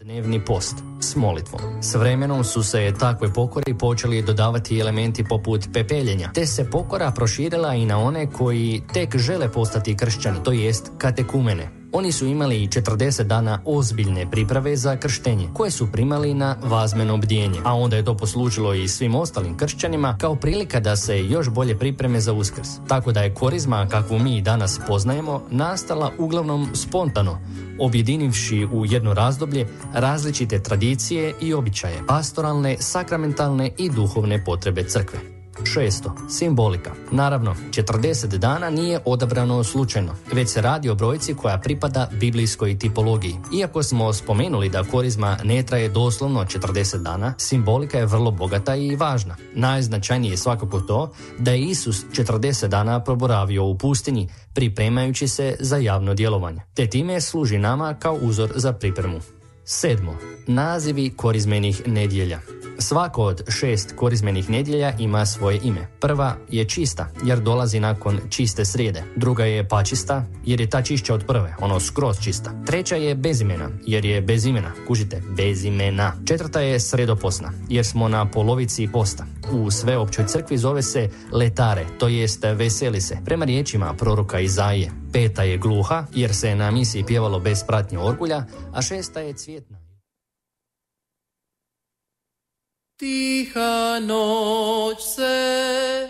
Dnevni post s molitvom. S vremenom su se takve pokori počeli dodavati elementi poput pepeljenja, te se pokora proširila i na one koji tek žele postati kršćani, to jest katekumene. Oni su imali i 40 dana ozbiljne priprave za krštenje, koje su primali na vazmeno bdjenje, a onda je to poslužilo i svim ostalim kršćanima kao prilika da se još bolje pripreme za uskrs. Tako da je korizma, kakvu mi danas poznajemo, nastala uglavnom spontano, objedinivši u jedno razdoblje različite tradicije i običaje, pastoralne, sakramentalne i duhovne potrebe crkve. Šesto, simbolika. Naravno, 40 dana nije odabrano slučajno, već se radi o brojci koja pripada biblijskoj tipologiji. Iako smo spomenuli da korizma ne traje doslovno 40 dana, simbolika je vrlo bogata i važna. Najznačajnije je svakako to da je Isus 40 dana proboravio u pustinji, pripremajući se za javno djelovanje, te time služi nama kao uzor za pripremu. Sedmo, nazivi korizmenih nedjelja. Svako od šest korizmenih nedjelja ima svoje ime. Prva je čista, jer dolazi nakon čiste srijede. Druga je pačista, jer je ta čišća od prve, ono skroz čista. Treća je bezimena, jer je bez imena. Kužite, bez imena. Četvrta je sredoposna, jer smo na polovici posta. U sveopćoj crkvi zove se letare, to jest veseli se, prema riječima proroka Izaije. Peta je gluha, jer se na misiji pjevalo bez pratnje orgulja, a šesta je cvjetna. Tiha noć se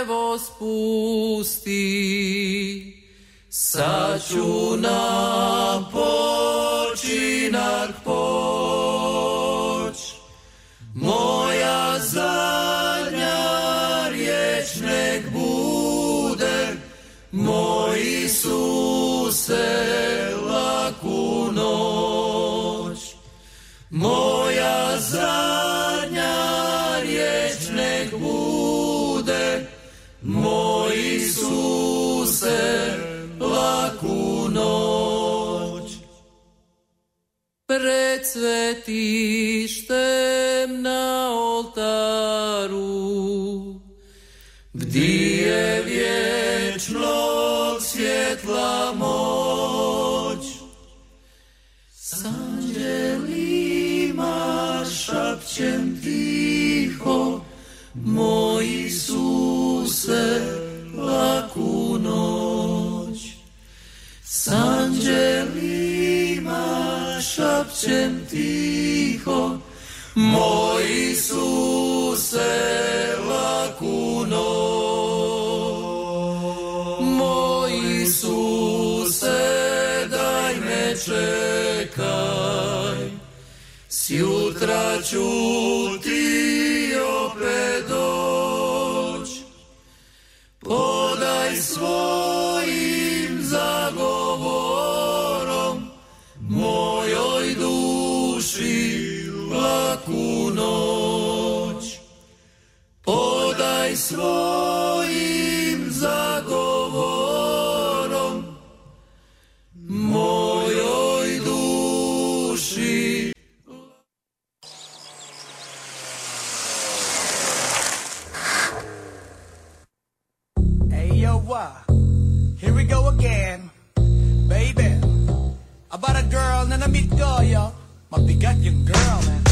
evo spusti, sad ću na počinak poć. Moja zadnja riječ nek bude, moj Jesus el se la cunoști. Sangelima șapcem tiho, moj Isuse la cunoști. Moj Isuse, daj me čekaj, s jutra ću Podaj svojim zagovorom mojoj duši Here we go again. Baby. About a girl na na-meet ko, yo. Mabigat yung girl, man.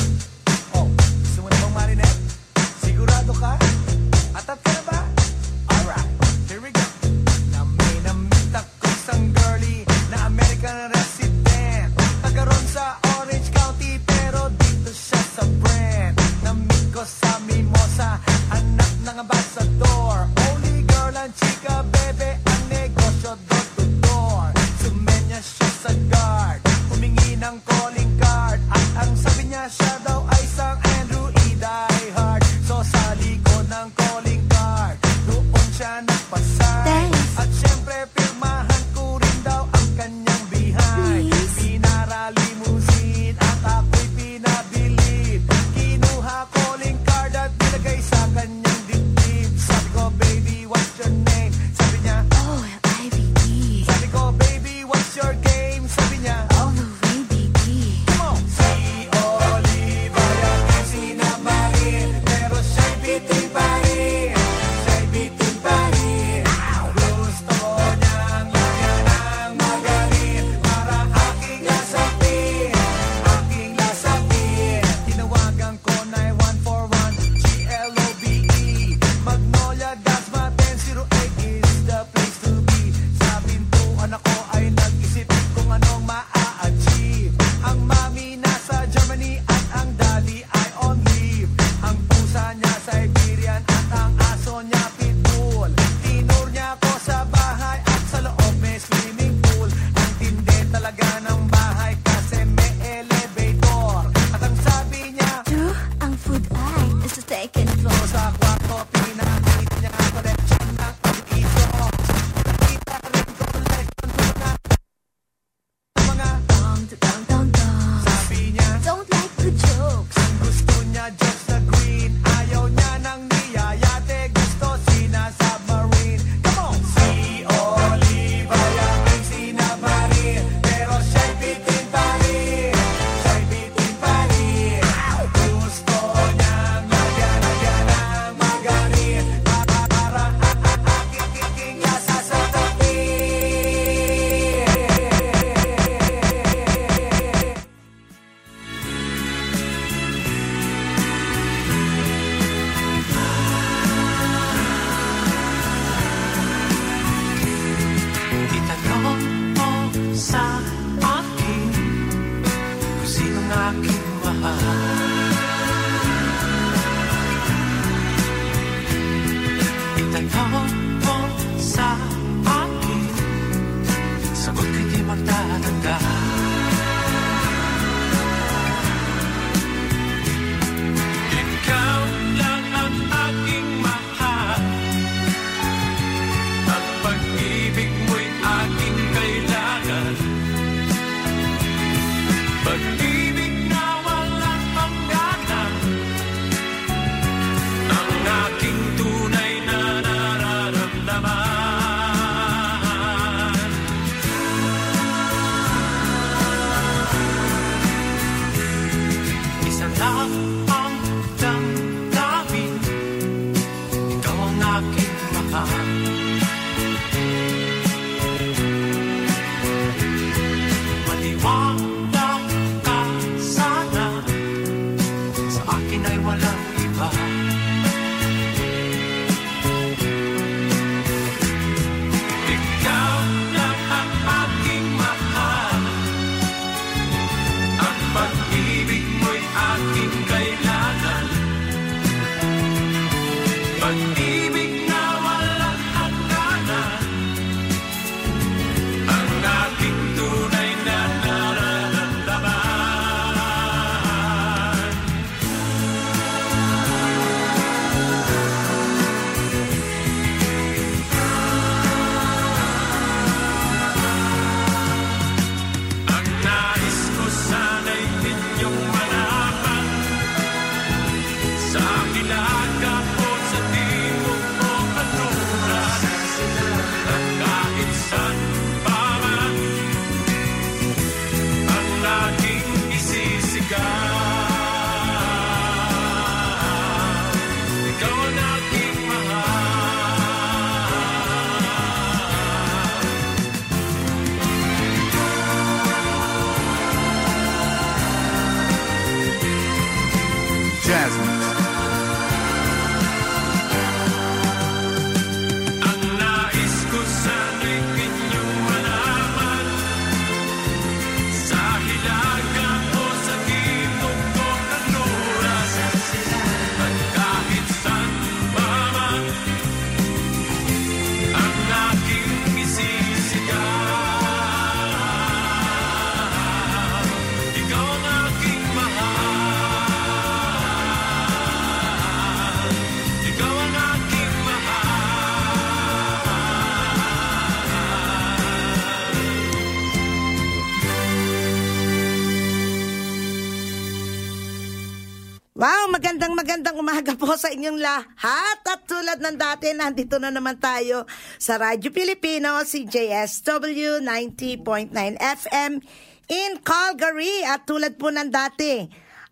Wow, magandang magandang umaga po sa inyong lahat. At tulad ng dati, nandito na naman tayo sa Radyo Pilipino, si JSW 90.9 FM in Calgary. At tulad po ng dati,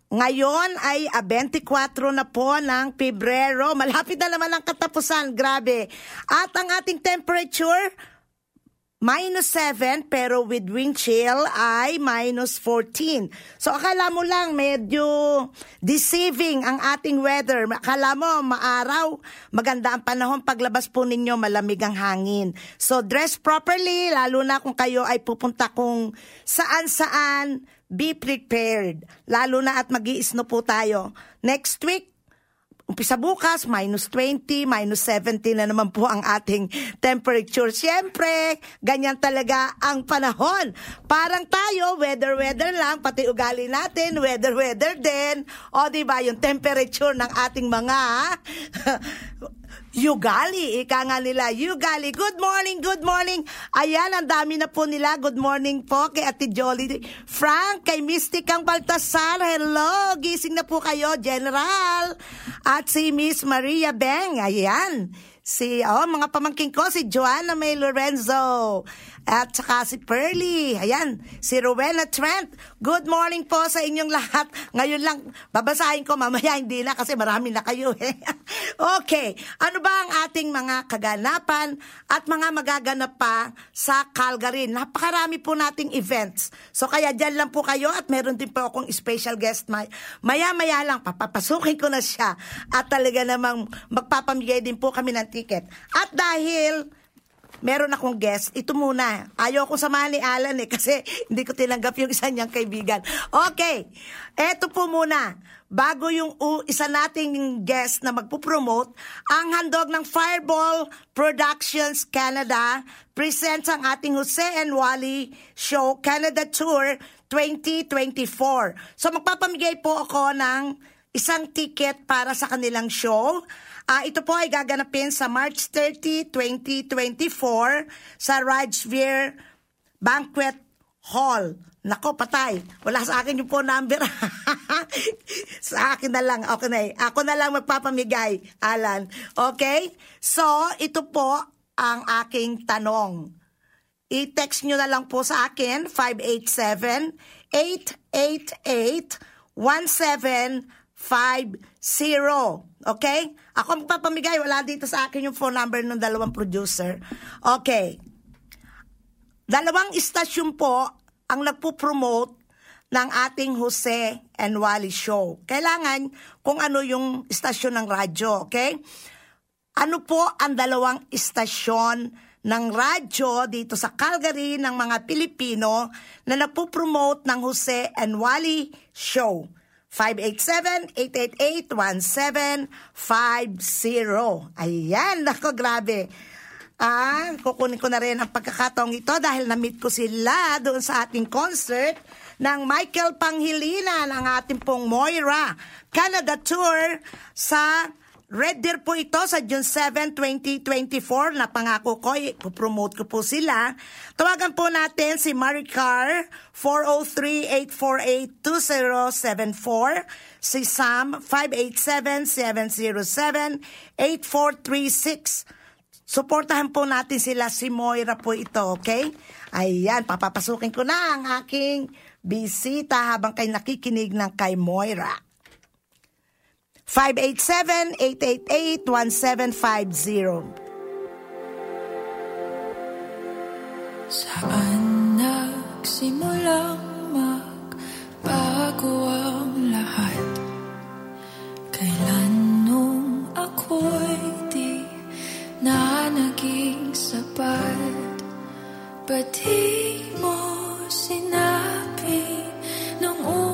ngayon ay ah, 24 na po ng Pebrero. Malapit na naman ang katapusan. Grabe. At ang ating temperature, minus 7 pero with wind chill ay minus 14. So akala mo lang medyo deceiving ang ating weather. Akala mo maaraw, maganda ang panahon paglabas po ninyo malamig ang hangin. So dress properly lalo na kung kayo ay pupunta kung saan-saan be prepared. Lalo na at mag snow po tayo. Next week, Umpisa bukas, minus 20, minus 17 na naman po ang ating temperature. Siyempre, ganyan talaga ang panahon. Parang tayo, weather-weather lang, pati ugali natin, weather-weather din. O, di ba yung temperature ng ating mga Yugali, ika nga nila, Yugali. Good morning, good morning. Ayan, ang dami na po nila. Good morning po kay Ate Jolly. Frank, kay Mystic ang Baltasar. Hello, gising na po kayo, General. At si Miss Maria Beng, ayan. Si, oh, mga pamangking ko, si Joanna May Lorenzo. At saka si Pearly. Ayan, si Rowena Trent. Good morning po sa inyong lahat. Ngayon lang, babasahin ko mamaya, hindi na kasi marami na kayo. Eh. okay, ano ba ang ating mga kaganapan at mga magaganap pa sa Calgary? Napakarami po nating events. So kaya dyan lang po kayo at meron din po akong special guest. May, maya-maya lang, papapasukin ko na siya. At talaga namang magpapamigay din po kami ng ticket. At dahil meron akong guest. Ito muna. Ayaw akong samahan ni Alan eh kasi hindi ko tinanggap yung isa niyang kaibigan. Okay. Eto po muna. Bago yung u- isa nating guest na magpupromote, ang handog ng Fireball Productions Canada presents ang ating Jose and Wally Show Canada Tour 2024. So magpapamigay po ako ng isang ticket para sa kanilang show. Ah, ito po ay gaganapin sa March 30, 2024 sa Rajveer Banquet Hall. Nako, patay. Wala sa akin yung phone number. sa akin na lang. Okay na eh. Ako na lang magpapamigay, Alan. Okay? So, ito po ang aking tanong. I-text nyo na lang po sa akin, 587-888-1750. Okay? Ako magpapamigay. Wala dito sa akin yung phone number ng dalawang producer. Okay. Dalawang istasyon po ang nagpo-promote ng ating Jose and Wally show. Kailangan kung ano yung istasyon ng radyo, okay? Ano po ang dalawang istasyon ng radyo dito sa Calgary ng mga Pilipino na nagpo-promote ng Jose and Wally show? 587-888-1750. Ayan, nako grabe. Ah, kukunin ko na rin ang pagkakataong ito dahil na-meet ko sila doon sa ating concert ng Michael Panghilinan, ang ating pong Moira Canada Tour sa Red Deer po ito sa June 7, 2024 na pangako ko, ipopromote ko po sila. Tawagan po natin si Maricar 403-848-2074, si Sam 587-707-8436. Suportahan po natin sila si Moira po ito, okay? Ayan, papapasukin ko na ang aking bisita habang kayo nakikinig ng kay Moira. 587-888-1750. Saan nagsimulang magbago ang lahat? Kailan nung ako'y di na naging sapat? Ba't di mo sinabi nung una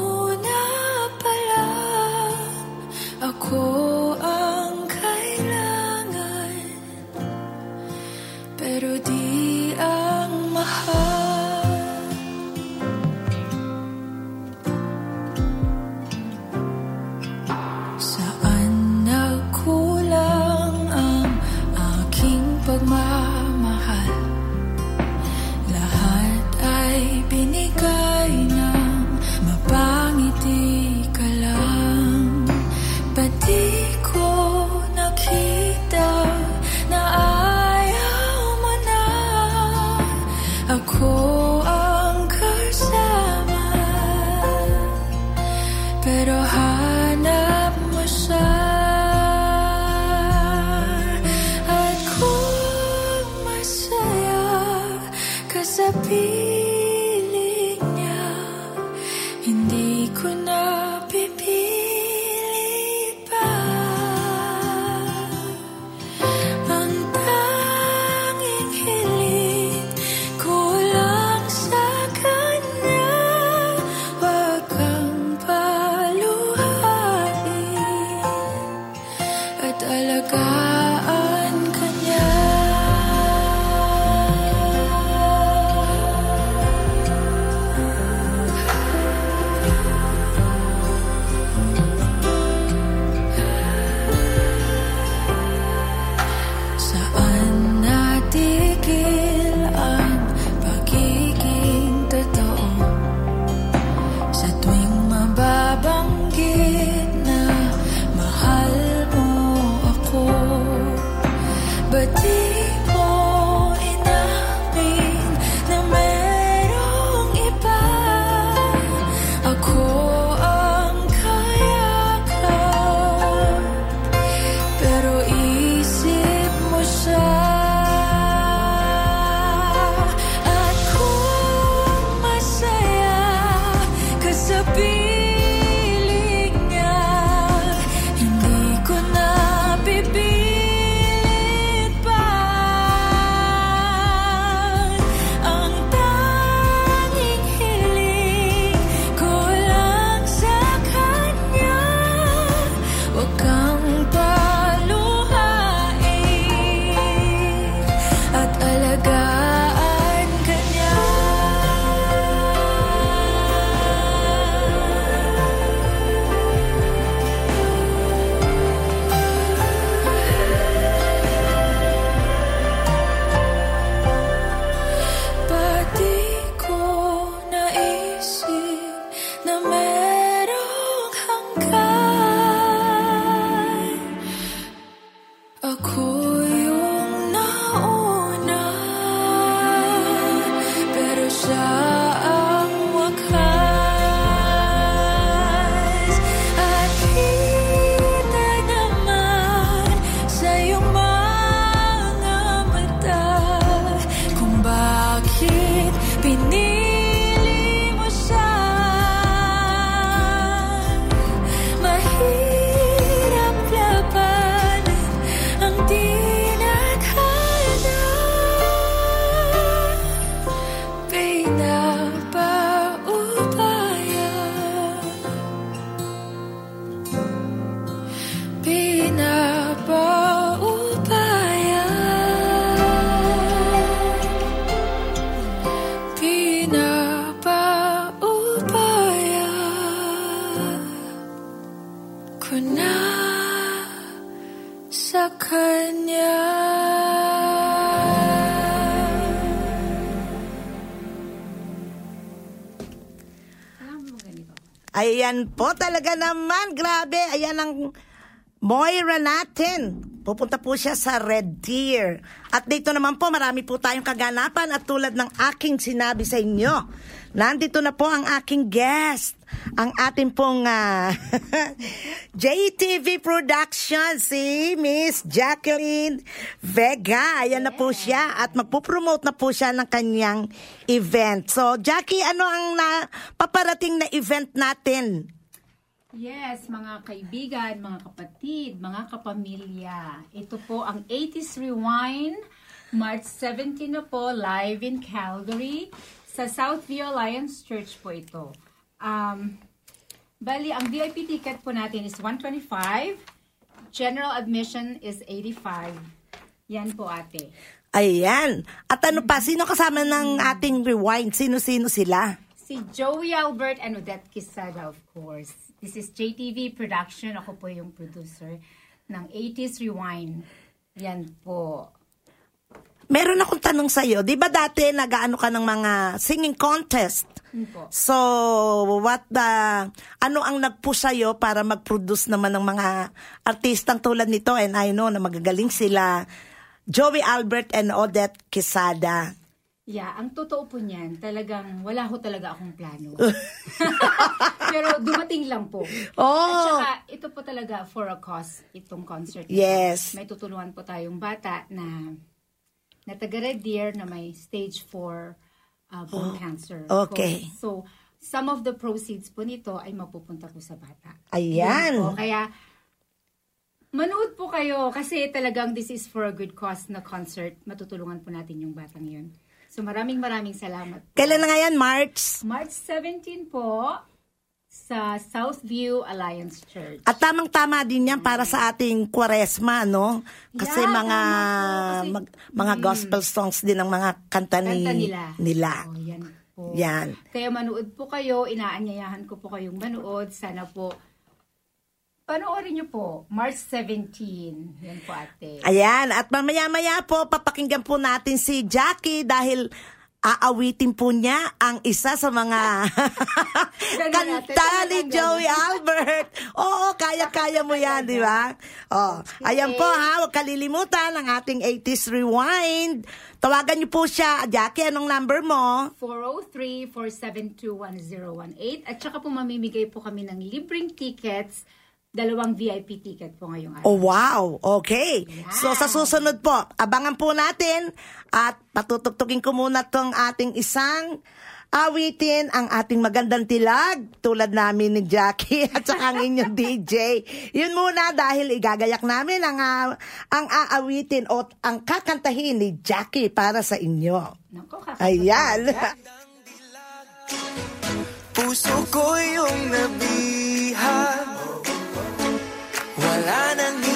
Ayan po talaga naman. Grabe. Ayan ang Moira natin. Pupunta po siya sa Red Deer. At dito naman po, marami po tayong kaganapan at tulad ng aking sinabi sa inyo. Nandito na po ang aking guest. Ang ating pong ah, JTV Production, si Miss Jacqueline Vega. Ayan na po siya at magpupromote na po siya ng kanyang event. So, Jackie, ano ang na, paparating na event natin? Yes, mga kaibigan, mga kapatid, mga kapamilya. Ito po ang 80s Rewind, March 17 na po, live in Calgary. Sa Southview Alliance Church po ito. Um, bali, ang VIP ticket po natin is 125. General admission is 85. Yan po ate. Ayan. At ano pa, sino kasama ng ating rewind? Sino-sino sila? Si Joey Albert and Odette Quesada, of course. This is JTV Production. Ako po yung producer ng 80s Rewind. Yan po. Meron akong tanong sa'yo. Di ba dati nag-ano ka ng mga singing contest? So, what the, ano ang nag-push sa'yo para mag-produce naman ng mga artistang tulad nito? And I know na magagaling sila. Joey Albert and Odette Quesada. Yeah, ang totoo po niyan, talagang wala ho talaga akong plano. Pero dumating lang po. Oh. At saka, ito po talaga for a cause, itong concert. Yes. May tutulungan po tayong bata na na taga Red Deer na may stage 4 uh, bone cancer. Oh, okay. So, some of the proceeds po nito ay mapupunta po sa bata. Ayan. Yun po. Kaya, manood po kayo kasi talagang this is for a good cause na concert. Matutulungan po natin yung batang yun. So, maraming maraming salamat. po. Kailan na nga yan, March? March 17 po sa Southview Alliance Church. At tamang-tama din yan para sa ating kwaresma, no? Kasi Yeah, mga tama po. Kasi- mag- mga gospel songs din ang mga kanta, ni, Kanta nila. nila. Oh, yan po. Yan. Kaya manood po kayo, inaanyayahan ko po kayong manood. Sana po, panoorin niyo po, March 17. Yan po ate. Ayan, at mamaya-maya po, papakinggan po natin si Jackie dahil aawitin po niya ang isa sa mga kanta ni Joey Albert. Oo, kaya-kaya mo yan, di ba? Oh, ayan po ha, huwag kalilimutan ang ating 80s Rewind. Tawagan niyo po siya. Jackie, anong number mo? 403-472-1018 at saka po mamimigay po kami ng libreng tickets, dalawang VIP ticket po ngayong araw. Oh, wow. Okay. So, sa susunod po, abangan po natin at patutugtugin ko muna tong ating isang awitin ang ating magandang tilag tulad namin ni Jackie at saka ang inyong DJ. Yun muna dahil igagayak namin ang, ah, ang aawitin o ang kakantahin ni Jackie para sa inyo. Kakapot Ayan. Puso ko yung nabihag Wala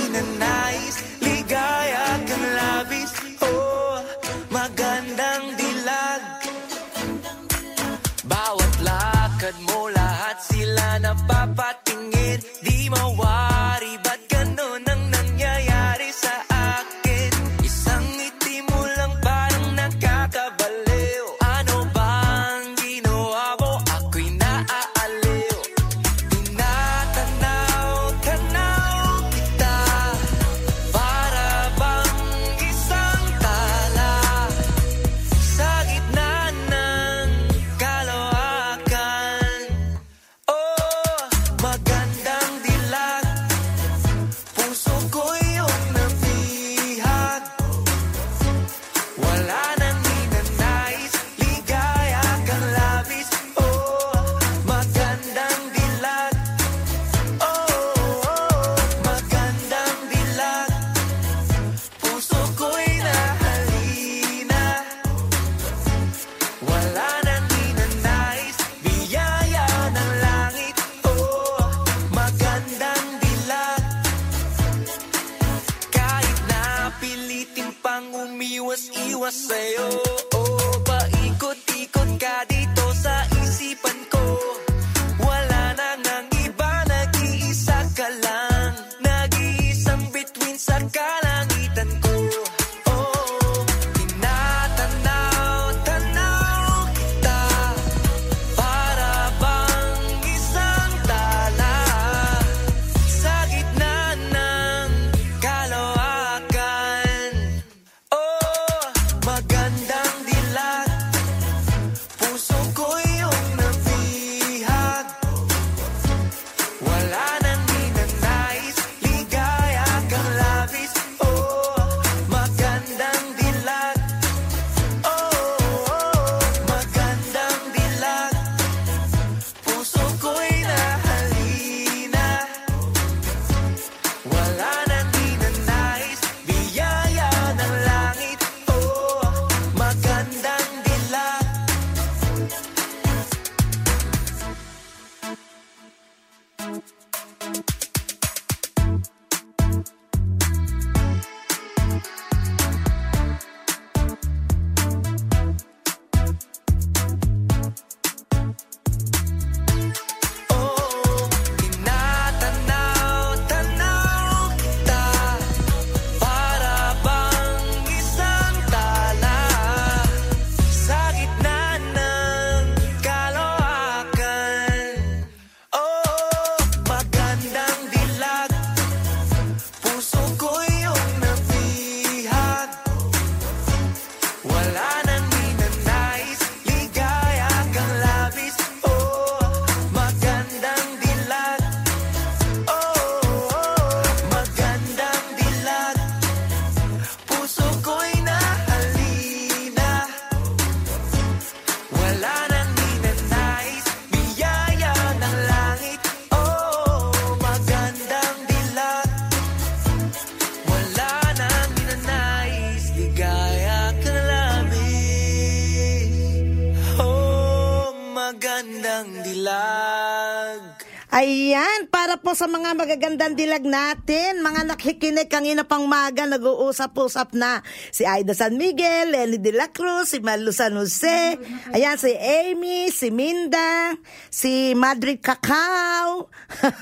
sa mga magagandang dilag natin, mga nakikinig kanina pang maga, nag-uusap-usap na. Si Aida San Miguel, Lenny de la Cruz, si Malu San Jose, ayan, si Amy, si Minda, si Madrid Cacao,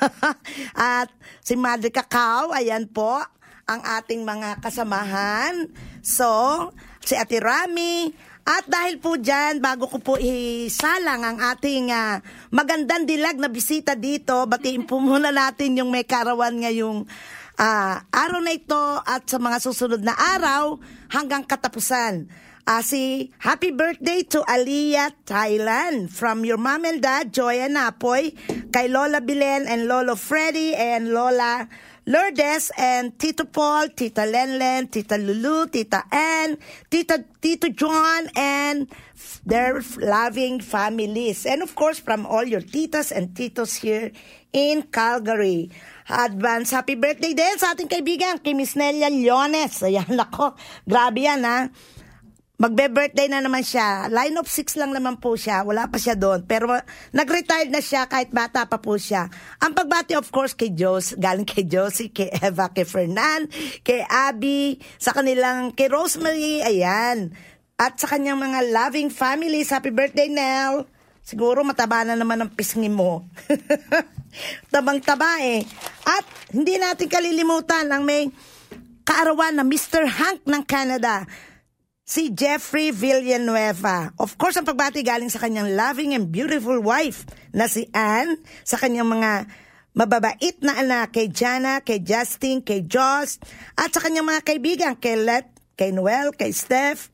at si Madrid Cacao, ayan po, ang ating mga kasamahan. So, si Ate Rami, at dahil po dyan, bago ko po isalang ang ating ah, magandang dilag na bisita dito, batiin po muna natin yung may karawan ngayong ah, araw na ito at sa mga susunod na araw hanggang katapusan. Ah, si happy birthday to Aliyah Thailand from your mom and dad, Joya Napoy, kay Lola Bilen and Lolo Freddy and Lola Lourdes and Tito Paul, Tita Lenlen, Tita Lulu, Tita Ann, Tita Tito John, and their loving families. And of course, from all your titas and titos here in Calgary. Advance happy birthday din sa ating kaibigan, kay Miss Nelia Leones. Ayan, ako, grabe yan ha. Magbe-birthday na naman siya. Line of six lang naman po siya. Wala pa siya doon. Pero nag-retired na siya kahit bata pa po siya. Ang pagbati of course kay Jos, galing kay Josie, kay Eva, kay Fernan, kay Abby, sa kanilang, kay Rosemary, ayan. At sa kanyang mga loving families. Happy birthday, Nell. Siguro mataba na naman ang pisngi mo. Tabang-taba eh. At hindi natin kalilimutan ang may kaarawan na Mr. Hank ng Canada si Jeffrey Villanueva. Of course, ang pagbati galing sa kanyang loving and beautiful wife na si Anne, sa kanyang mga mababait na anak kay Jana, kay Justin, kay Joss, at sa kanyang mga kaibigan kay Let, kay Noel, kay Steph,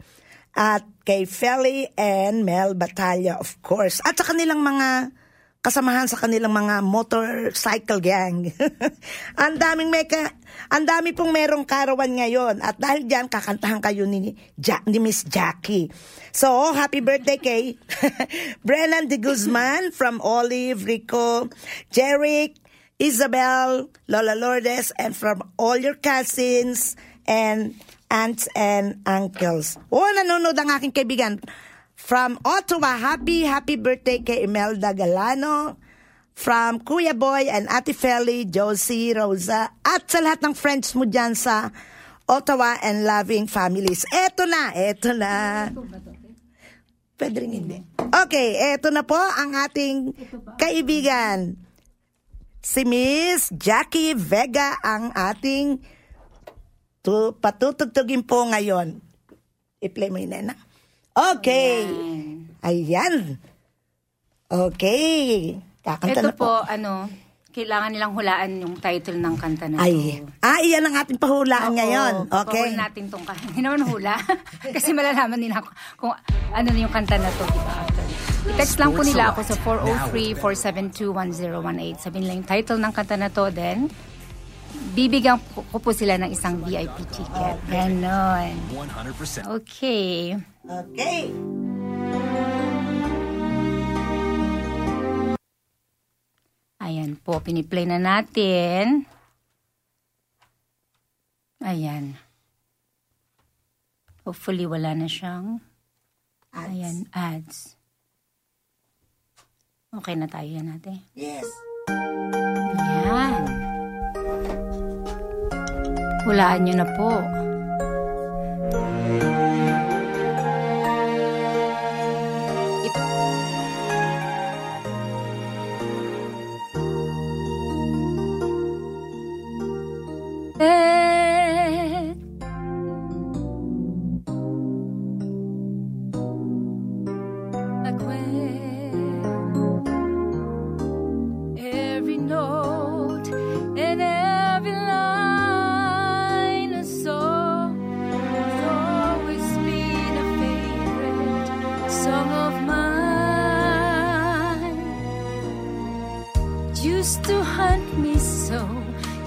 at kay Feli and Mel Batalla, of course. At sa kanilang mga kasamahan sa kanilang mga motorcycle gang. ang daming may ka, ang dami pong merong karawan ngayon at dahil diyan kakantahan kayo ni ja, ni Miss Jackie. So, happy birthday kay Brennan de Guzman from Olive, Rico, Jeric, Isabel, Lola Lourdes, and from all your cousins and aunts and uncles. Oh, nanonood ang aking kaibigan. From Ottawa, happy, happy birthday kay Imelda Galano. From Kuya Boy and Ate Feli, Josie, Rosa, at sa lahat ng friends mo dyan sa Ottawa and loving families. Eto na, eto na. Pwede rin hindi. Okay, eto na po ang ating kaibigan. Si Miss Jackie Vega ang ating tu patutugtugin po ngayon. I-play mo yun, Nena. Okay. Ayan. Okay. Kakanta Ito na po. po, ano, kailangan nilang hulaan yung title ng kanta na Ay. to. Ah, iyan ang ating pahulaan Oo, ngayon. Okay. pahuli natin tong kanta. Hindi naman hula. Kasi malalaman nila ako kung ano na yung kanta na to, di ba? After. I-text lang po nila ako sa 403-472-1018. Sabihin lang yung title ng kanta na to, then bibigyan ko, ko po sila ng isang VIP ticket. Ganon. 100%. Okay. Okay. Ayan po, piniplay na natin. Ayan. Hopefully, wala na siyang ayan, ads. Okay na tayo yan natin. Yes. Hulaan nyo na po. It-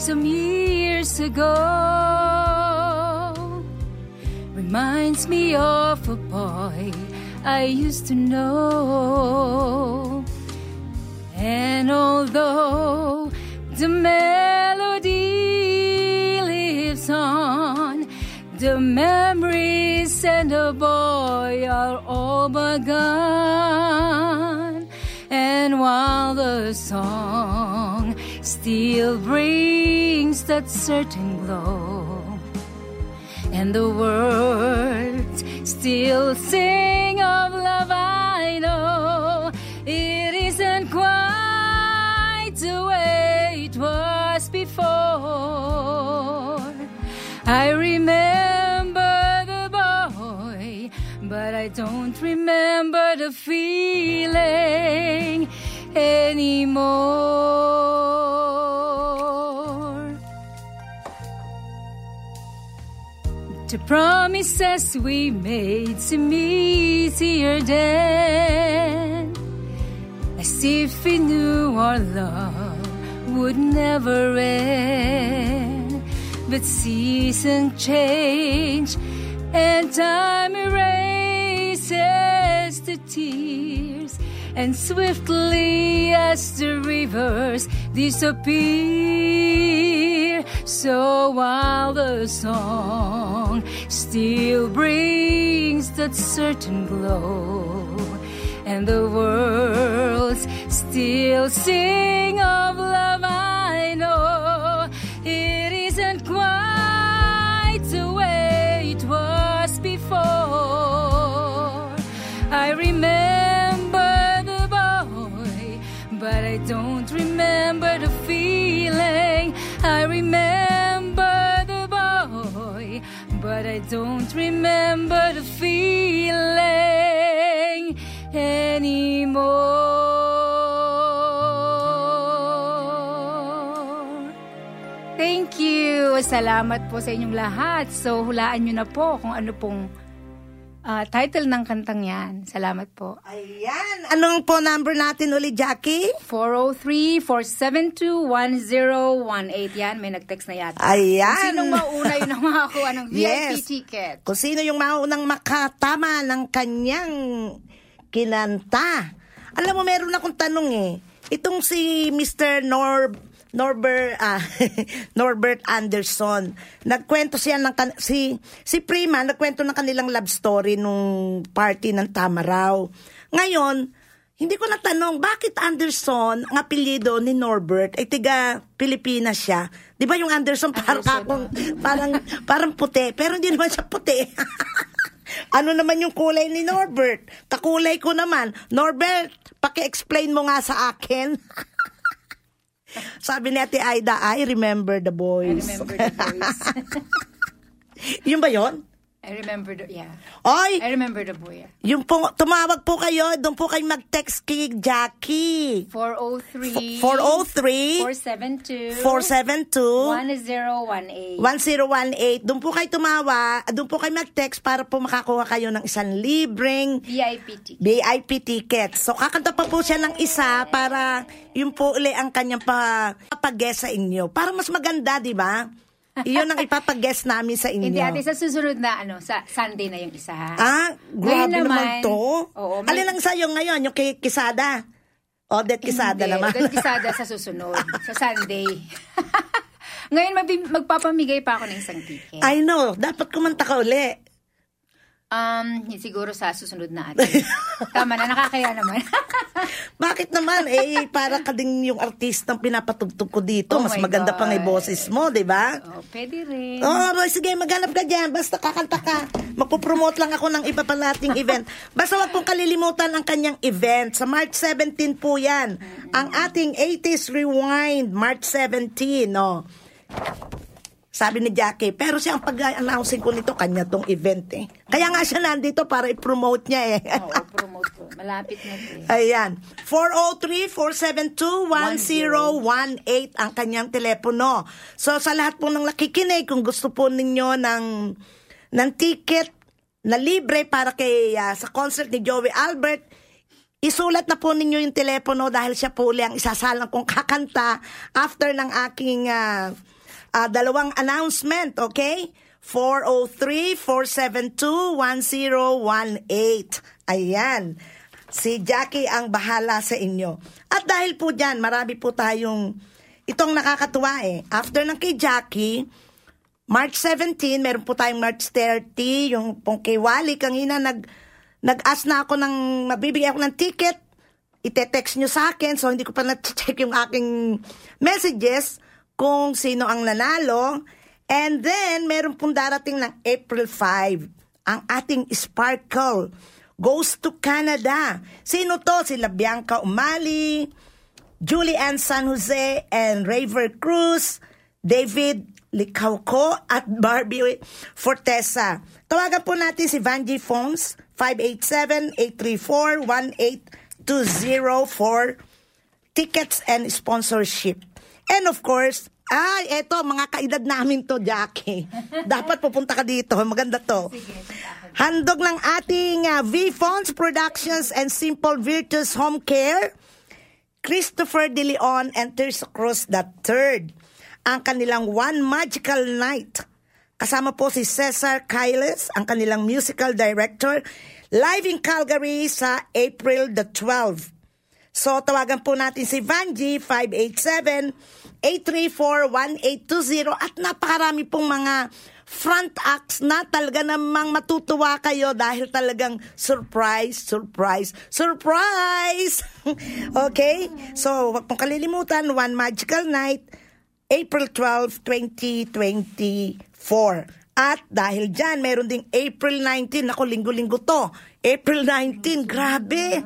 some years ago. Reminds me of a boy I used to know. And although the melody lives on, the memories and the boy are all but gone. And while the song still brings that certain glow, and the words still sing of love I know. It isn't quite the way it was before. I remember the boy but I don't remember the feeling anymore The promises we made seem easier then. As if we knew our love would never end. But season change and time erases the tears. And swiftly as the rivers disappear. So while the song still brings that certain glow, and the worlds still sing of love, I know I remember the boy, but I don't remember the feeling anymore. Thank you. Salamat po sa inyong lahat. So, hulaan nyo na po kung ano pong ah, title ng kantang yan. Salamat po. Ayan. Anong po number natin uli, Jackie? 403-472-1018. Yan, may nag-text na yata. Ayan. Kung sinong mauna yun ang makakuha ng VIP Yes. ticket. Kung sino yung maunang makatama ng kanyang kinanta. Alam mo, meron akong tanong eh. Itong si Mr. Nor Norbert ah, Norbert Anderson. Nagkwento siya ng kan- si si Prima nagkwento ng kanilang love story nung party ng Tamaraw. Ngayon, hindi ko natanong bakit Anderson ang apelyido ni Norbert ay tiga Pilipinas siya. 'Di ba yung Anderson parang akong parang parang puti, pero hindi naman siya puti. ano naman yung kulay ni Norbert? Kakulay ko naman. Norbert, paki-explain mo nga sa akin. Sabi ni Ate Aida, I remember the I boys. remember the voice. Yun ba yon? I remember the, yeah. Oy, I remember the boy. yung po, tumawag po kayo, doon po kayo mag-text kay Jackie. 403 403 472 472 1018. 1018. Doon po kayo tumawa, doon po kayo mag-text para po makakuha kayo ng isang libreng VIP ticket. VIP ticket. So, kakanta pa po siya ng isa para yun po uli ang kanyang pa, papag-guest sa inyo. Para mas maganda, di ba? Iyon ang ipapag-guest namin sa inyo. Hindi ate, sa susunod na ano, sa Sunday na yung isa. ha? Ah, grabe Ngayon naman, to. Oo, may- Alin lang sa'yo ngayon, yung kay Kisada? Odette Kisada Hindi, naman. Odette Quesada sa susunod, sa Sunday. Ngayon, magpapamigay pa ako ng isang ticket. I know, dapat kumanta ka uli. Um, siguro sa susunod na atin. Tama na, nakakaya naman. Bakit naman? Eh, para ka din yung artistang pinapatugtog ko dito. Oh Mas maganda pa nga yung God. boses mo, di ba? oh, pwede rin. Oo, oh, sige, maghanap ka dyan. Basta kakanta ka. Magpo-promote lang ako ng iba pa nating event. Basta wag pong kalilimutan ang kanyang event. Sa March 17 po yan. Ang ating 80s Rewind, March 17, no? Sabi ni Jackie, pero siya ang pag-announcing ko nito, kanya tong event eh. Kaya nga siya nandito para i-promote niya eh. Oo, promote ko. Malapit na ito eh. Ayan. 403-472-1018 ang kanyang telepono. So sa lahat po ng nakikinig, kung gusto po ninyo ng, ng ticket na libre para kay ah, sa concert ni Joey Albert, isulat na po ninyo yung telepono dahil siya po uli ang isasalang kong kakanta after ng aking ah, ah, dalawang announcement, okay? 403-472-1018. Ayan. Si Jackie ang bahala sa inyo. At dahil po dyan, marami po tayong, itong nakakatuwa eh. After ng kay Jackie, March 17, meron po tayong March 30, yung pong kay Wally, kanina nag, nag-ask na ako ng, mabibigay ako ng ticket, ite-text nyo sa akin, so hindi ko pa na-check yung aking messages kung sino ang nanalo. And then, meron pong darating ng April 5, ang ating Sparkle goes to Canada. Sino to? Sila Bianca Umali, Julie Ann San Jose, and Raver Cruz, David Licauco, at Barbie Fortesa. Tawagan po natin si Vanji Phones, 587-834-1820 for tickets and sponsorship. And of course, ay, eto, mga kaedad namin to, Jackie. Dapat pupunta ka dito. Maganda to. Handog ng ating uh, V-Phones Productions and Simple Virtuous Home Care, Christopher De Leon and Teresa Cruz III. Ang kanilang One Magical Night. Kasama po si Cesar Kailes, ang kanilang musical director, live in Calgary sa April the 12. So, tawagan po natin si Vanji, 587-834-1820 at napakarami pong mga front acts na talaga namang matutuwa kayo dahil talagang surprise, surprise, surprise! okay? So, wag pong kalilimutan, One Magical Night, April 12, 2024. At dahil dyan, meron ding April 19. Ako, linggo-linggo to. April 19, grabe.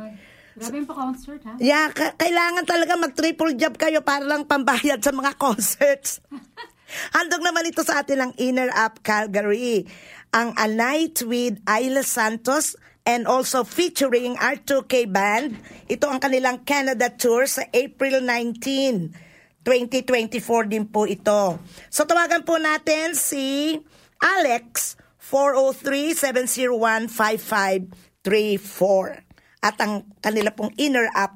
Grabe yung pa-concert, ha? Yeah, ka- kailangan talaga mag-triple job kayo para lang pambayad sa mga concerts. Handog naman ito sa atin ng Inner Up Calgary. Ang A Night with Ayla Santos and also featuring R2K Band. Ito ang kanilang Canada Tour sa April 19, 2024 din po ito. So tawagan po natin si Alex 403-701-5534 at ang kanila pong Inner Up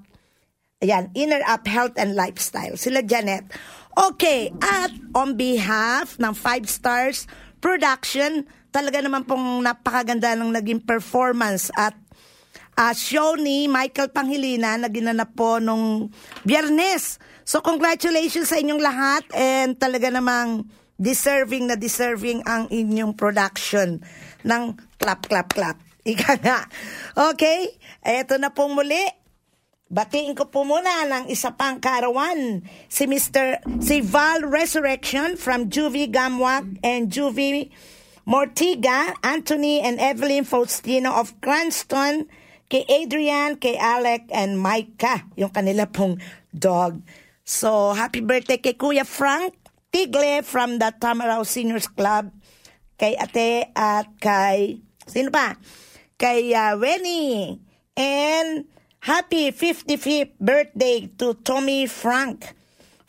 Ayan, Inner Up Health and Lifestyle. Sila Janet. Okay, at on behalf ng Five Stars Production, talaga naman pong napakaganda ng naging performance at ah, show ni Michael Panghilina na ginanap po nung biyernes. So congratulations sa inyong lahat and talaga namang deserving na deserving ang inyong production ng clap, clap, clap. Ika nga. Okay, eto na pong muli. Batiin ko po muna ng isa pang karawan, si Mr. si Val Resurrection from Juvie Gamwag and Juvie Mortiga, Anthony and Evelyn Faustino of Cranston, kay Adrian, kay Alec, and Micah, yung kanila pong dog. So, happy birthday kay Kuya Frank Tigle from the Tamaraw Seniors Club, kay ate at kay, sino pa? Kay uh, Rennie. And happy 55th birthday to Tommy Frank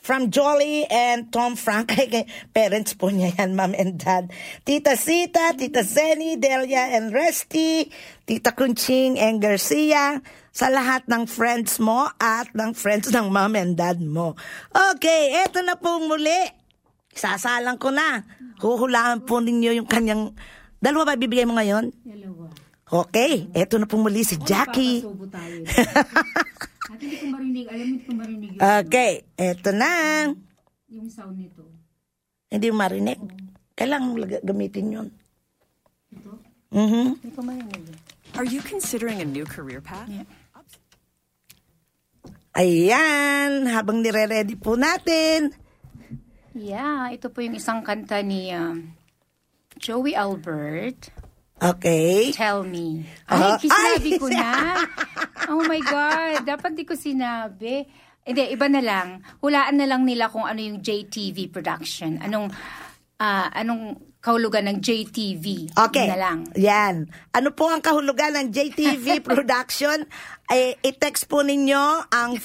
from Jolly and Tom Frank. Parents po niya yan, mom and dad. Tita Sita, Tita Zeni, Delia and Resty, Tita Kunching and Garcia, sa lahat ng friends mo at ng friends ng mom and dad mo. Okay, eto na po muli. Sasalang ko na. Huhulaan po ninyo yung kanyang... Dalawa ba bibigay mo ngayon? Dalawa. Okay, eto na po muli si Jackie. At hindi ko marinig. Alam hindi ko marinig yung, Okay, eto na. yung sound nito. Hindi mo marinig. Kailangan mo gamitin yun. Ito? Mhm. Hindi ko marinig. Are you considering a new career path? Yeah. Ayan, habang nire-ready po natin. Yeah, ito po yung isang kanta ni um, Joey Albert. Okay. Tell me. Ay, sinabi ay! ko na. Oh my God, dapat di ko sinabi. Hindi, iba na lang. Hulaan na lang nila kung ano yung JTV production. Anong, ah, anong kahulugan ng JTV. Okay. Na lang. Yan. Ano po ang kahulugan ng JTV production? Ay, i-text po ninyo ang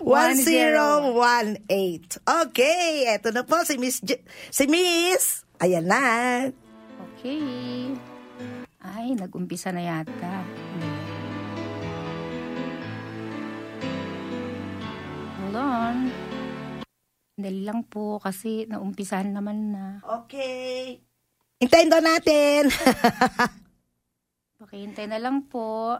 403-472-1018. Okay, eto na po si Miss J- si Miss. Ayan na. Okay. Ay, nag-umpisa na yata. Hold on. Dali lang po kasi naumpisahan naman na. Okay. Hintayin daw natin. Pakihintay na lang po.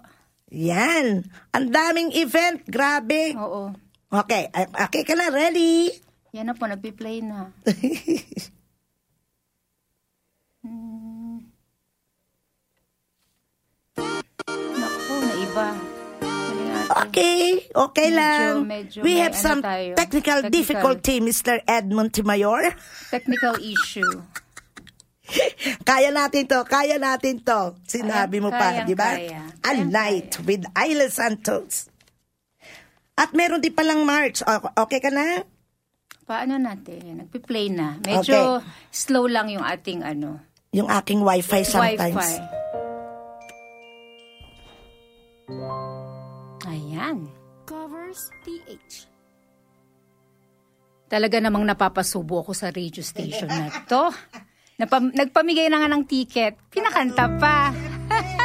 Yan. Ang daming event. Grabe. Oo. Okay. ay- Okay ka na. Ready? Yan na po, nagpi-play na. Hmm. Okay, okay Medyo- lang. medyo We have ano some tayo. technical, Technical. difficulty, Mr. Edmond Timayor. Technical issue. Kaya natin to, kaya natin to. Sinabi mo pa, di ba? kaya. A night with Ayla Santos. At meron din palang March. Okay ka na? Paano natin? Nagpi-play na. Medyo slow lang yung ating ano, Yung aking wifi sometimes. Wi-Fi. Covers PH. Talaga namang napapasubo ako sa radio station na to. Napam- nagpamigay na nga ng ticket. Pinakanta pa.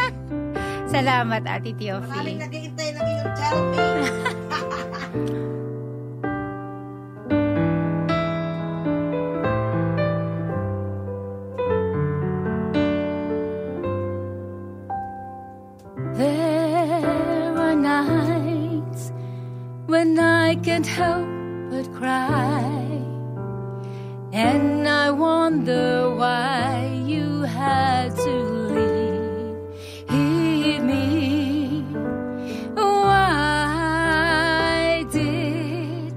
Salamat, Ate Teofy. naghihintay ng iyong me. There are nights when I can't help but cry. And I wonder why you had to leave me. Why did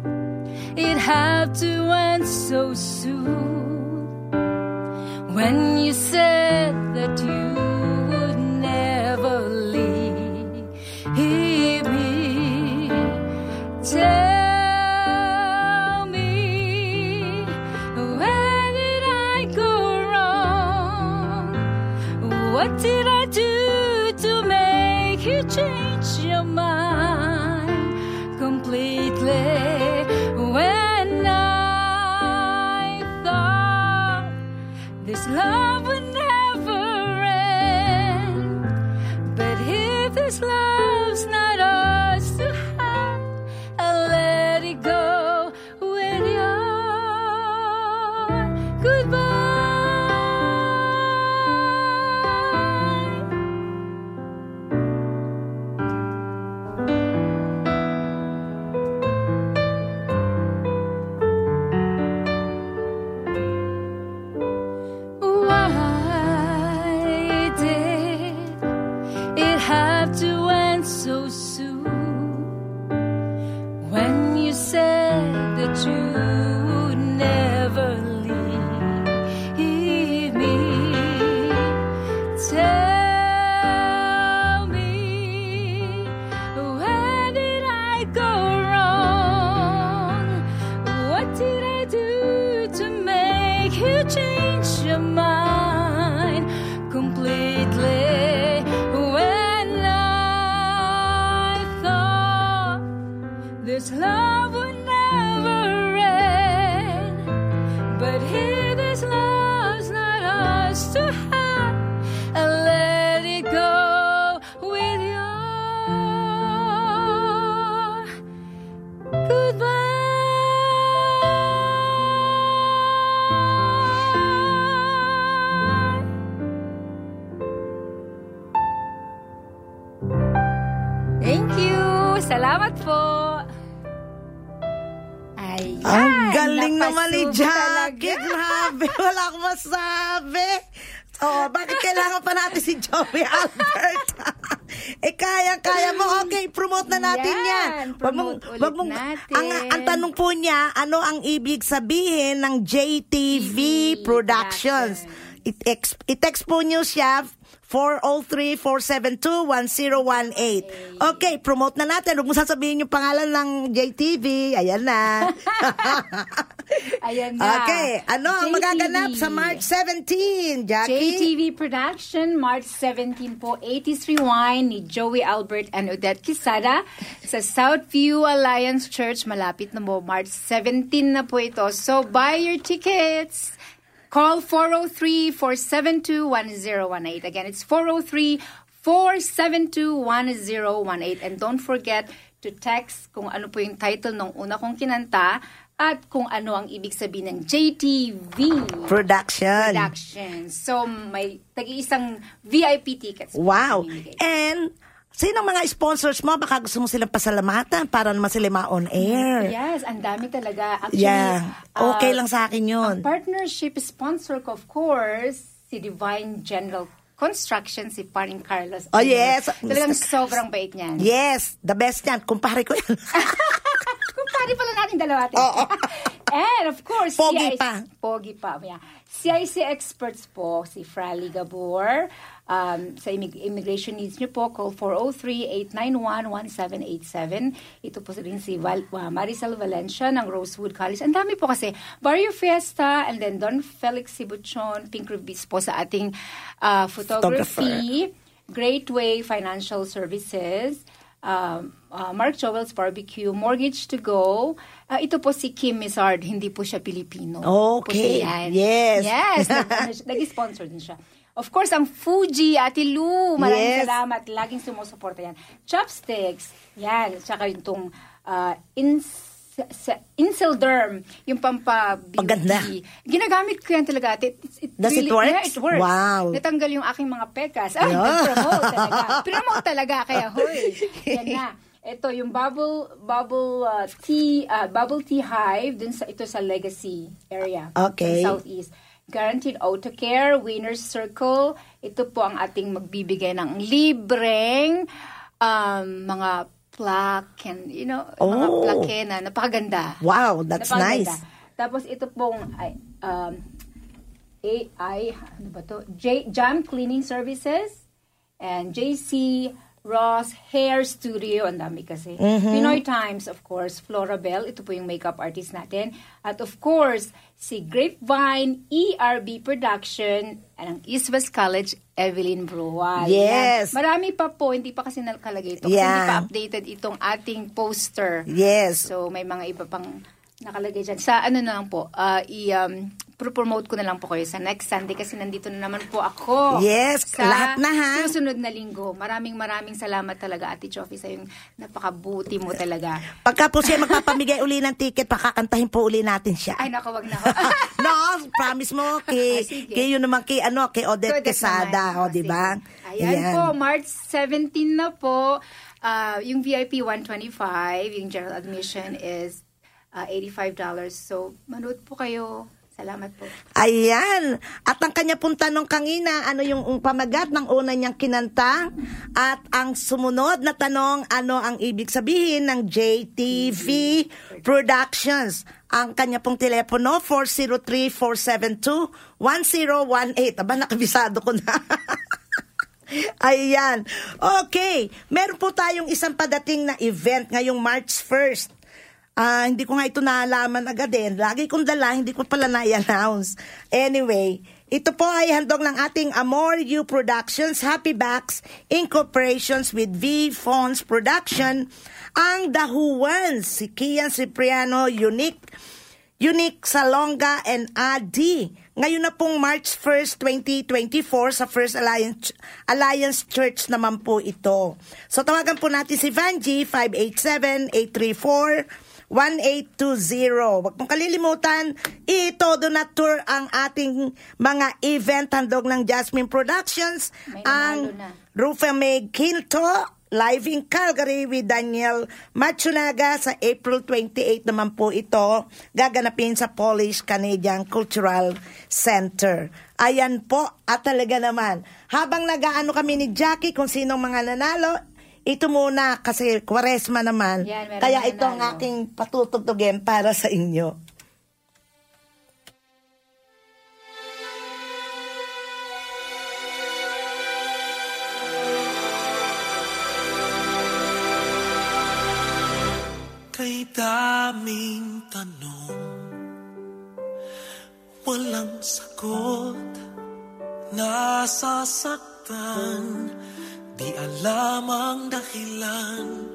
it have to end so soon? Ibig sabihin ng JTV TV Productions? Production. I-text, i-text po niyo siya 403-472-1018. Okay, promote na natin. Huwag mo sasabihin yung pangalan ng JTV. Ayan na. Ayan na. Okay, ano ang JTV. magaganap sa March 17, Jackie? JTV Production, March 17 po, 83 Wine ni Joey Albert and Odette Quisada sa Southview Alliance Church. Malapit na po, March 17 na po ito. So, buy your tickets. Call 403-472-1018. Again, it's 403-472-1018. And don't forget to text kung ano po yung title ng una kong kinanta at kung ano ang ibig sabihin ng JTV Production. production. So, may tag-iisang VIP tickets. Wow. And, sino mga sponsors mo? Baka gusto mo silang pasalamatan para naman sila ma-on air. Yes, ang dami talaga. Actually, Yeah. Okay uh, lang sa akin yun. Ang partnership sponsor ko, of course, si Divine General Construction, si Paring Carlos. Oh, yes. Talagang sobrang bait niyan. Yes, the best yan. Kumpare ko yan. Kumpare pala natin dalawa. ate. Oo. And of course, Pogi CIC pa. Pogi pa. Yeah. CIC experts po, si Frally Gabor. Um, sa immig- immigration needs nyo po, call 403-891-1787. Ito po rin si Val- uh, Maricel Valencia ng Rosewood College. Ang dami po kasi. Barrio Fiesta and then Don Felix Sibuchon, Pink Rubis po sa ating uh, photography. Great Way Financial Services, um, uh, Mark Joel's Barbecue, Mortgage to Go. Uh, ito po si Kim Mizard, hindi po siya Pilipino. Okay. Po. Yes. Yes. Nag-sponsor din siya. Of course, ang Fuji, Ate Lou, maraming Yes. salamat. Laging sumusuporta yan. Chopsticks, yan. Tsaka yung tong uh, ins sa Insilderm, yung pampabeauty. Maganda. Ginagamit ko yan talaga. It, it Does it really- work? Yeah, it works. Wow. Natanggal yung aking mga pekas. Ay, Yeah. nag-promote talaga. Promote talaga, kaya hoy. Yan na. Ito yung bubble bubble uh, tea uh, bubble tea hive dun sa ito sa Legacy area. Okay. Southeast. Guaranteed Auto Care, Winner's Circle. Ito po ang ating magbibigay ng libreng um, mga plaque and, you know, mga Oh. plaque na napakaganda. Wow, that's Napakaganda. nice. Tapos ito pong ay, um, AI, ano ba to? J, Jam Cleaning Services and JC Ross Hair Studio. Ang dami kasi. Mm-hmm. Pinoy Times, of course. Flora Bell, ito po yung makeup artist natin. At of course, si Grapevine ERB Production and ang East West College, Evelyn Brual. Yes. Yan. Marami pa po, hindi pa kasi nakalagay ito. Kasi Yeah. hindi pa updated itong ating poster. Yes. So, may mga iba pang nakalagay dyan. Sa ano na lang po, ah, i, um, promote ko na lang po kayo sa next Sunday kasi nandito na naman po ako. Yes, sa lahat na, ha? susunod na linggo. Maraming maraming salamat talaga Ate Chofi sa yung napakabuti mo talaga. Pagka po siya magpapamigay uli ng ticket, pakakantahin po uli natin siya. Ay, naku, wag na ako. no, promise mo kay, kay yun naman kay ano, kay Odette Quesada, naman. o di ba? Sige. Ayan, po, March 17 na po. Ah, yung VIP 125, yung general admission is ah, $85. So, manood po kayo. Salamat po. Ayan. At ang kanya pong tanong kanina, ano yung pamagat ng una niyang kinanta? At ang sumunod na tanong, ano ang ibig sabihin ng JTV Productions? Ang kanya pong telepono, 403-472-1018. Aba, nakabisado ko na. Ayan. Okay. Meron po tayong isang padating na event ngayong March 1st. Ah, hindi ko nga ito naalaman agad din. Lagi kong dala, hindi ko pala na-announce. Anyway, ito po ay handog ng ating Amor U Productions, Happy Backs, Incorporations with V Phones Production, ang Dahuan, si Kian Cipriano, Unique, Unique Salonga and Adi. Ngayon na pong March 1st, 2024 sa First Alliance, Alliance Church naman po ito. So tawagan po natin si Vanji 587-834 1820. Huwag mong kalilimutan, ito na tour ang ating mga event handog ng Jasmine Productions. May ang. Rufa May Quinto, live in Calgary with Daniel Matsunaga sa April 28 naman po ito. Gaganapin sa Polish Canadian Cultural Center. Ayan po, at talaga naman. Habang nagaano kami ni Jackie kung sinong mga nanalo, ito muna kasi kwaresma naman. Yan, Kaya na ito ang aking patutugtugin para sa inyo. Kay daming tanong Walang sagot Nasasaktan Di alam ang dahilan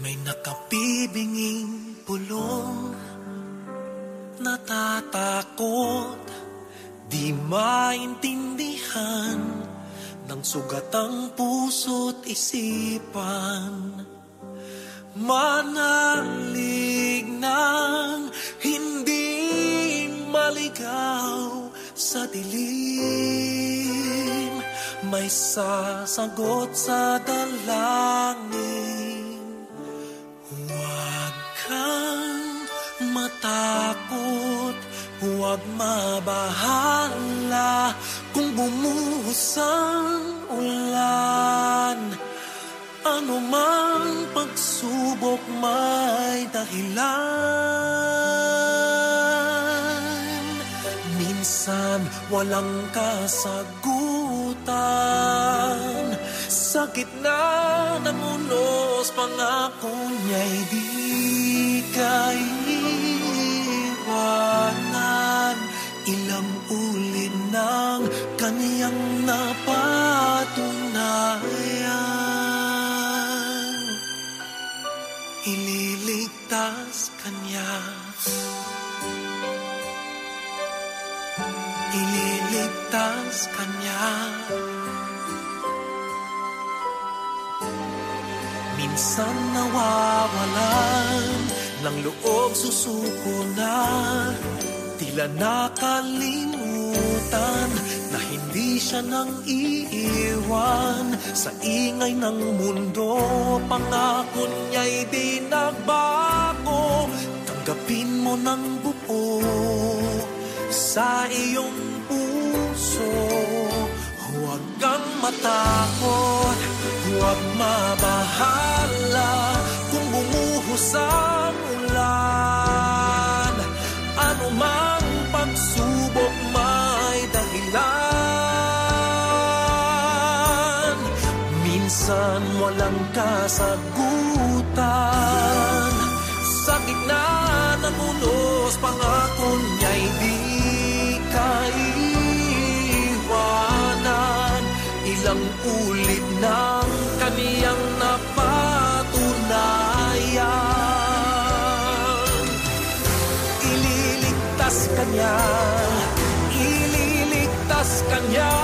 May nakapibinging pulong. Natatakot Di maintindihan Ng sugat ang puso't isipan. Manalig ng hindi maligaw sa dilim May sasagot sa dalangin. Huwag kang matakot Huwag mabahala Kung bumuhos ang ulan. Ano mang pagsubok may dahilan Minsan walang kasagutan. Sa gitna ng Pangako niya'y di kaiwanan Ilang ulit ng kaniyang napatunayan Minsan nawawalan ng loob susuko na. Tila nakalimutan na hindi siya nang iiwan. Sa ingay ng mundo, pangako niya'y di nagbago Tanggapin mo ng buo sa iyong puso. Huwag kang matakot, huwag mabahala Kung bumuhos ang ulan. Ano mang pagsubok may dahilan. Minsan walang kasagutan. Sa gitna ng unos Pangako niya'y di kaiwanan. Ilang ulit ng kanya Ililigtas kanya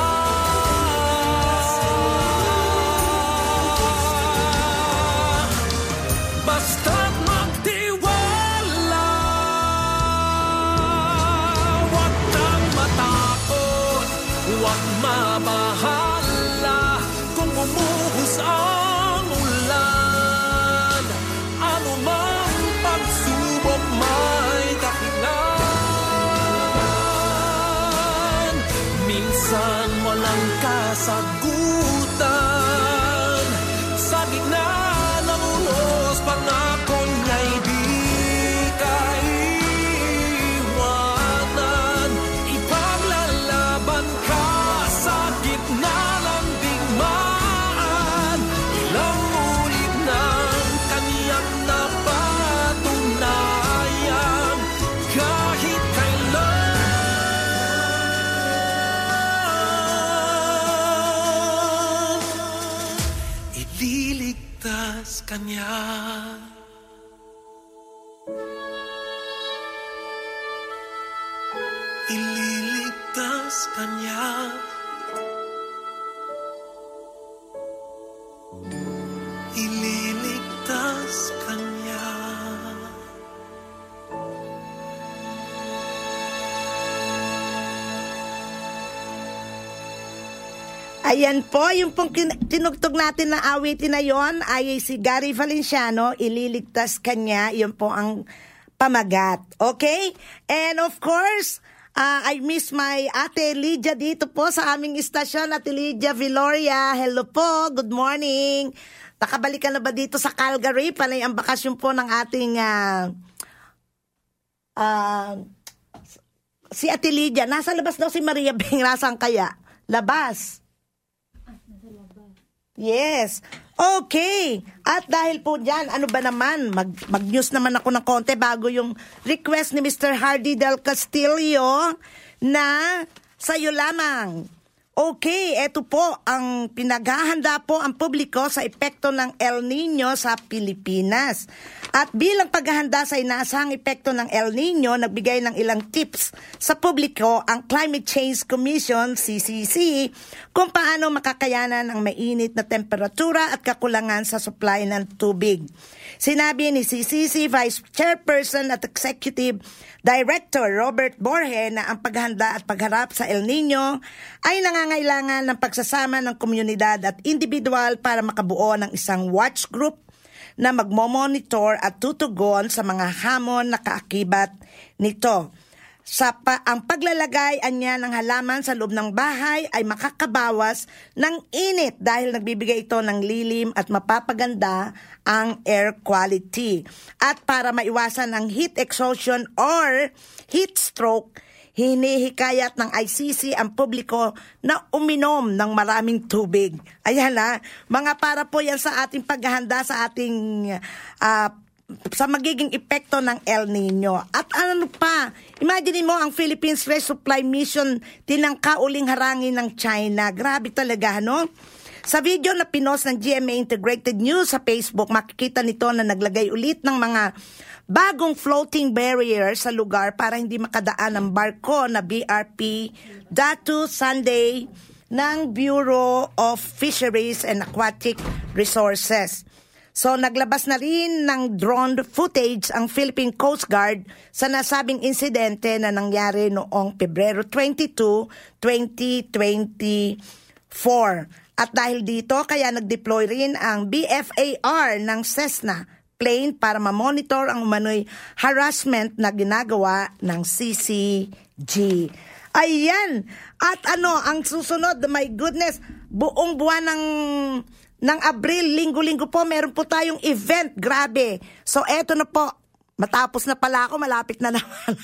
Ililigtas Ayan po, yung pong tinugtog natin na awitin na yon ay si Gary Valenciano, ililigtas kanya, yun po ang pamagat. Okay? And of course, ah, I miss my ate Lydia dito po sa aming istasyon, ate Lydia Viloria. Hello po, good morning. Nakabalik ka na ba dito sa Calgary? Panay ang bakasyon po ng ating ah, ah, si ate Lydia. Nasa labas daw si Maria Bing. Nasaan kaya? Labas. Yes. Okay. At dahil po dyan, ano ba naman, mag, mag-news naman ako ng konti bago yung request ni Mr. Hardy del Castillo na sa'yo lamang. Okay, eto po ang pinaghahanda po ang publiko sa epekto ng El Nino sa Pilipinas. At bilang paghahanda sa inaasahang epekto ng El Nino, nagbigay ng ilang tips sa publiko ang Climate Change Commission, CCC, kung paano makakayanan ang mainit na temperatura at kakulangan sa supply ng tubig. Sinabi ni CCC Vice Chairperson at Executive Director Robert Borge na ang paghanda at pagharap sa El Nino ay nangangailangan ng pagsasama ng komunidad at individual para makabuo ng isang watch group na magmomonitor at tutugon sa mga hamon na kaakibat nito. Sa pa, ang paglalagay anya ng halaman sa loob ng bahay ay makakabawas ng init dahil nagbibigay ito ng lilim at mapapaganda ang air quality. At para maiwasan ang heat exhaustion or heat stroke, hinihikayat ng ICC ang publiko na uminom ng maraming tubig. Ayan na, mga para po yan sa ating paghahanda sa ating ah, sa magiging epekto ng El Nino. At ano pa, imagine mo ang Philippines Resupply Mission tinangka uling harangin ng China. Grabe talaga, no? Sa video na pinos ng GMA Integrated News sa Facebook, makikita nito na naglagay ulit ng mga bagong floating barrier sa lugar para hindi makadaan ang barko na BRP Datu Sunday ng Bureau of Fisheries and Aquatic Resources. So naglabas na rin ng drone footage ang Philippine Coast Guard sa nasabing insidente na nangyari noong Pebrero 22, 2024. At dahil dito, kaya nag-deploy rin ang BFAR ng Cessna plane para ma-monitor ang umano'y harassment na ginagawa ng CCG. Ayan! At ano, ang susunod, my goodness, buong buwan ng ng Abril, linggo-linggo po, meron po tayong event. Grabe. So, eto na po. Matapos na pala ako, malapit na naman.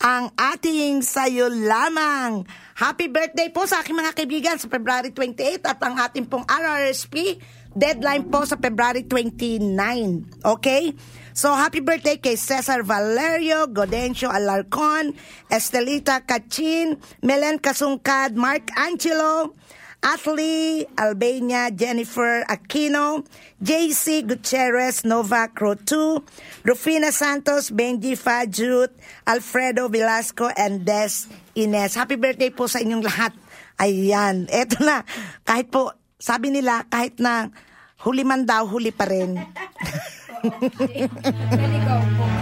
ang ating sayo lamang. Happy birthday po sa aking mga kaibigan sa February 28 at ang ating pong RRSP deadline po sa February 29. Okay? So, happy birthday kay Cesar Valerio, Godencio Alarcon, Estelita Cachin, Melen Kasungkad, Mark Angelo, Atlee Albania, Jennifer Aquino, JC Gutierrez, Nova Crotu, Rufina Santos, Benji Fajut, Alfredo Velasco, and Des Ines. Happy birthday po sa inyong lahat. Ayan, eto na. Kahit po, sabi nila, kahit na huli man daw, huli pa rin. Naligaw po.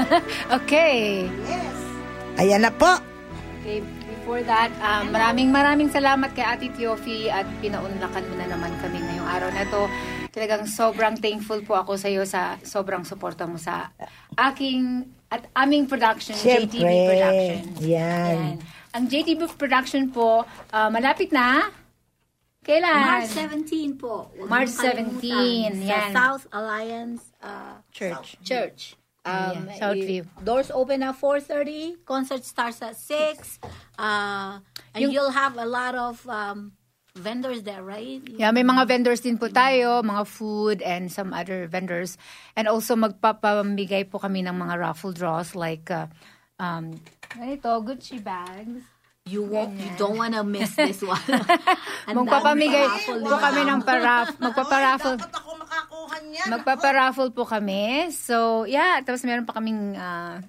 okay. Ayan na po. Okay, before that, um, maraming maraming salamat kay Ate Tiofi at pinaunlakan mo na naman kami ngayong araw na to. Talagang sobrang thankful po ako sa iyo sa sobrang suporta mo sa aking at aming production, JTV Siyempre. Production. Yan. Ang JTV Production po, ah, malapit na. Kailan? March 17 po. Huwag March niyong 17, kalimutan. yan. Sa South Alliance uh, Church. Church. Um, Yeah, Southview. eh, Doors open at 4.30. Concert starts at 6. Uh, and Yung- you'll have a lot of um, vendors there, right? Yeah, may mga vendors din po tayo, mga food and some other vendors. And also magpapamigay po kami ng mga raffle draws like uh, um, ganito, Gucci bags. You won't, you don't want to miss this one. And Magpapamigay po kami ng paraf, magpaparaffle. Dapat ako makakuha niyan. Magpaparaffle po kami. So, yeah, tapos meron pa kaming ah,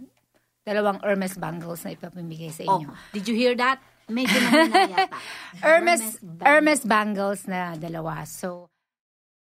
dalawang Hermes bangles na ipapamigay sa Oh, inyo. did you hear that? Medyo mahina yata. Hermes bag. Hermes bangles na dalawa. So,